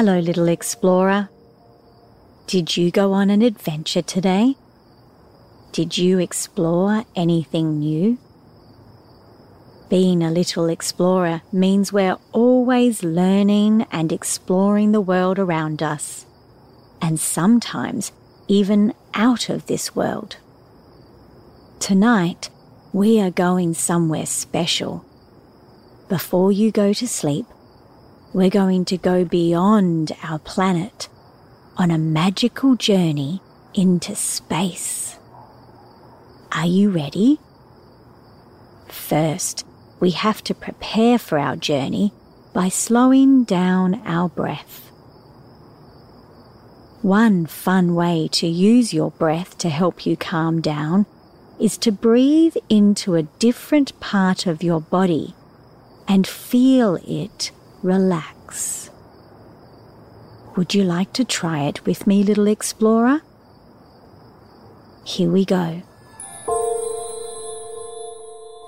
Hello, little explorer. Did you go on an adventure today? Did you explore anything new? Being a little explorer means we're always learning and exploring the world around us, and sometimes even out of this world. Tonight, we are going somewhere special. Before you go to sleep, we're going to go beyond our planet on a magical journey into space. Are you ready? First, we have to prepare for our journey by slowing down our breath. One fun way to use your breath to help you calm down is to breathe into a different part of your body and feel it relax. Would you like to try it with me, little explorer? Here we go.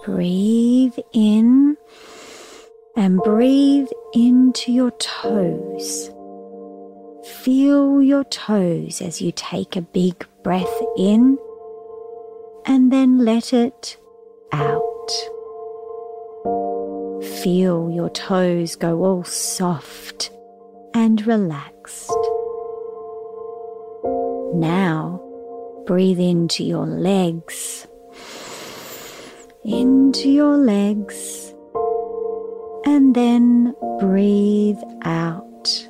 Breathe in and breathe into your toes. Feel your toes as you take a big breath in and then let it out. Feel your toes go all soft and relaxed. Now, breathe into your legs, into your legs, and then breathe out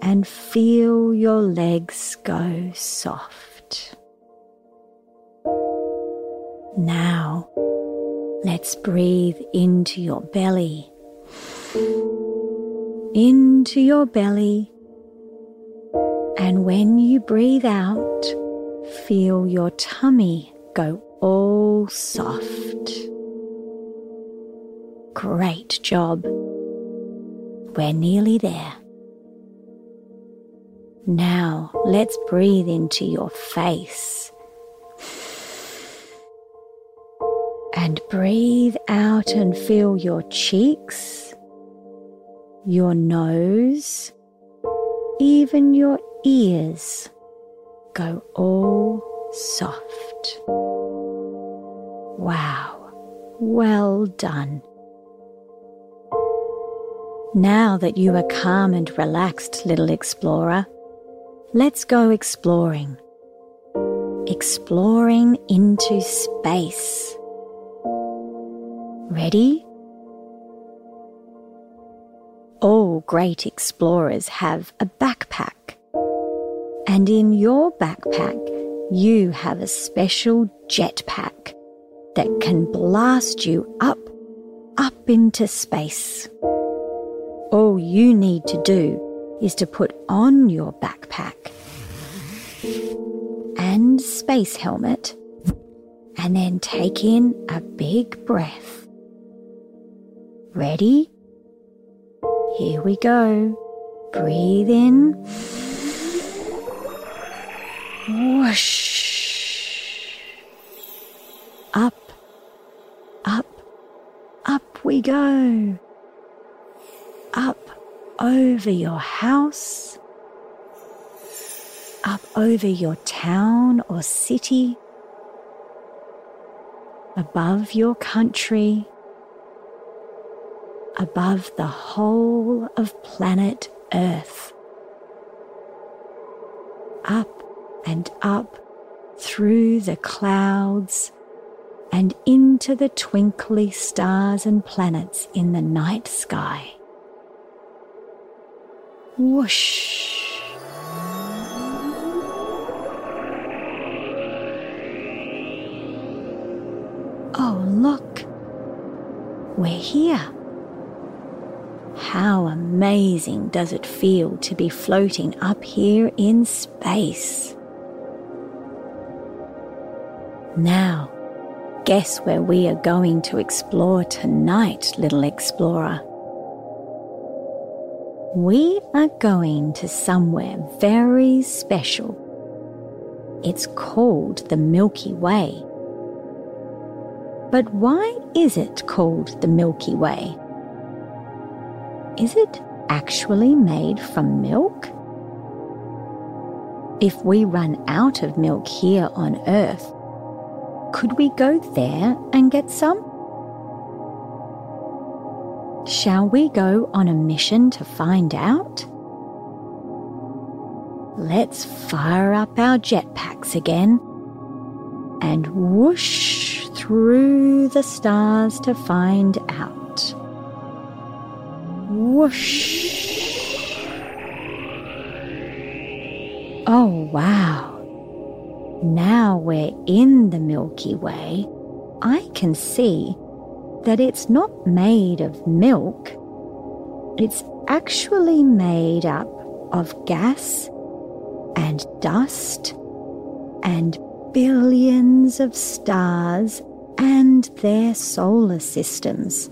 and feel your legs go soft. Now, Let's breathe into your belly. Into your belly. And when you breathe out, feel your tummy go all soft. Great job. We're nearly there. Now let's breathe into your face. And breathe out and feel your cheeks, your nose, even your ears go all soft. Wow, well done. Now that you are calm and relaxed, little explorer, let's go exploring. Exploring into space. Ready? All great explorers have a backpack. And in your backpack, you have a special jetpack that can blast you up, up into space. All you need to do is to put on your backpack and space helmet and then take in a big breath. Ready? Here we go. Breathe in. Whoosh. Up, up, up we go. Up over your house, up over your town or city, above your country above the whole of planet Earth. Up and up through the clouds and into the twinkly stars and planets in the night sky. Whoosh! Oh, look! We're here. How amazing does it feel to be floating up here in space? Now, guess where we are going to explore tonight, little explorer? We are going to somewhere very special. It's called the Milky Way. But why is it called the Milky Way? Is it actually made from milk? If we run out of milk here on Earth, could we go there and get some? Shall we go on a mission to find out? Let's fire up our jetpacks again and whoosh through the stars to find out. Whoosh. Oh, wow. Now we're in the Milky Way. I can see that it's not made of milk. It's actually made up of gas and dust and billions of stars and their solar systems,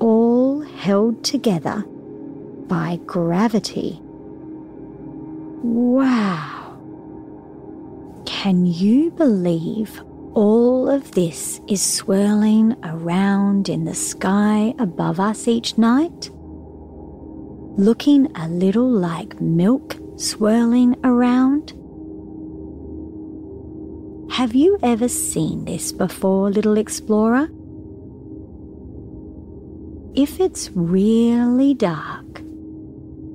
all held together by gravity. Wow! Can you believe all of this is swirling around in the sky above us each night? Looking a little like milk swirling around? Have you ever seen this before, little explorer? If it's really dark,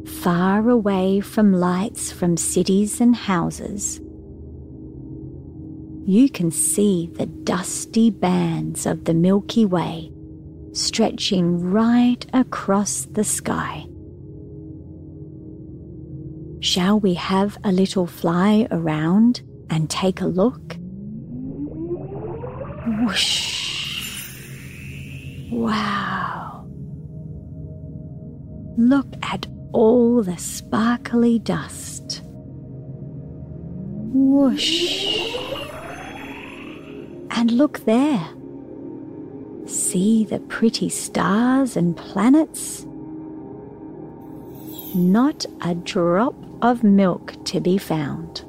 far away from lights from cities and houses, you can see the dusty bands of the Milky Way stretching right across the sky. Shall we have a little fly around and take a look? Whoosh! Wow! Look at all the sparkly dust. Whoosh! And look there. See the pretty stars and planets? Not a drop of milk to be found.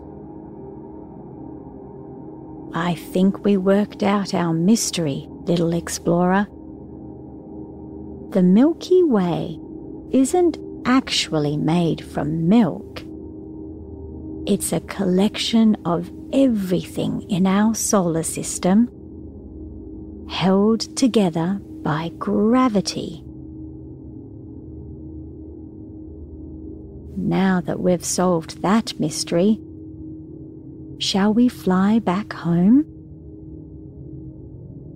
I think we worked out our mystery, little explorer. The Milky Way isn't actually made from milk. It's a collection of everything in our solar system held together by gravity. Now that we've solved that mystery, shall we fly back home?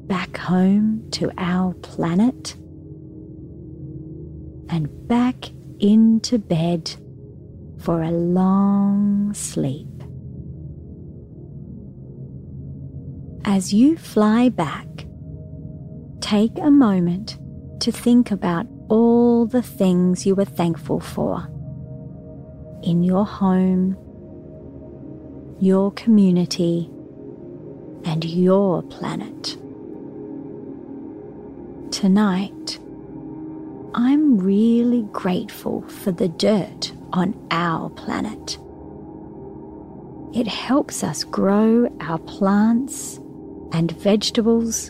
Back home to our planet? And back into bed for a long sleep. As you fly back, take a moment to think about all the things you were thankful for in your home, your community, and your planet. Tonight, I'm really grateful for the dirt on our planet. It helps us grow our plants and vegetables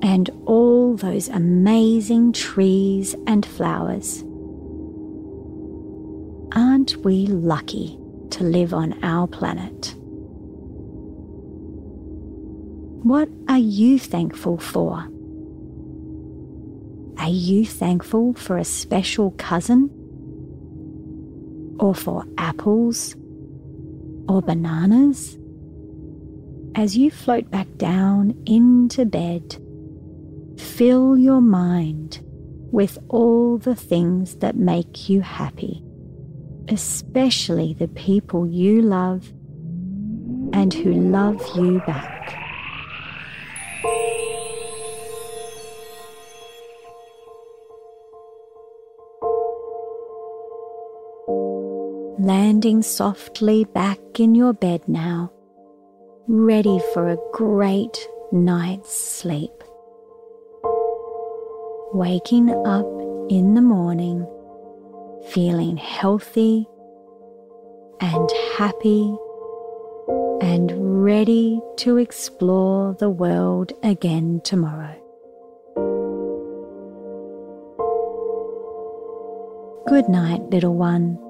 and all those amazing trees and flowers. Aren't we lucky to live on our planet? What are you thankful for? Are you thankful for a special cousin? Or for apples? Or bananas? As you float back down into bed, fill your mind with all the things that make you happy especially the people you love and who love you back. Landing softly back in your bed now, ready for a great night's sleep. Waking up in the morning feeling healthy and happy and ready to explore the world again tomorrow. Good night, little one.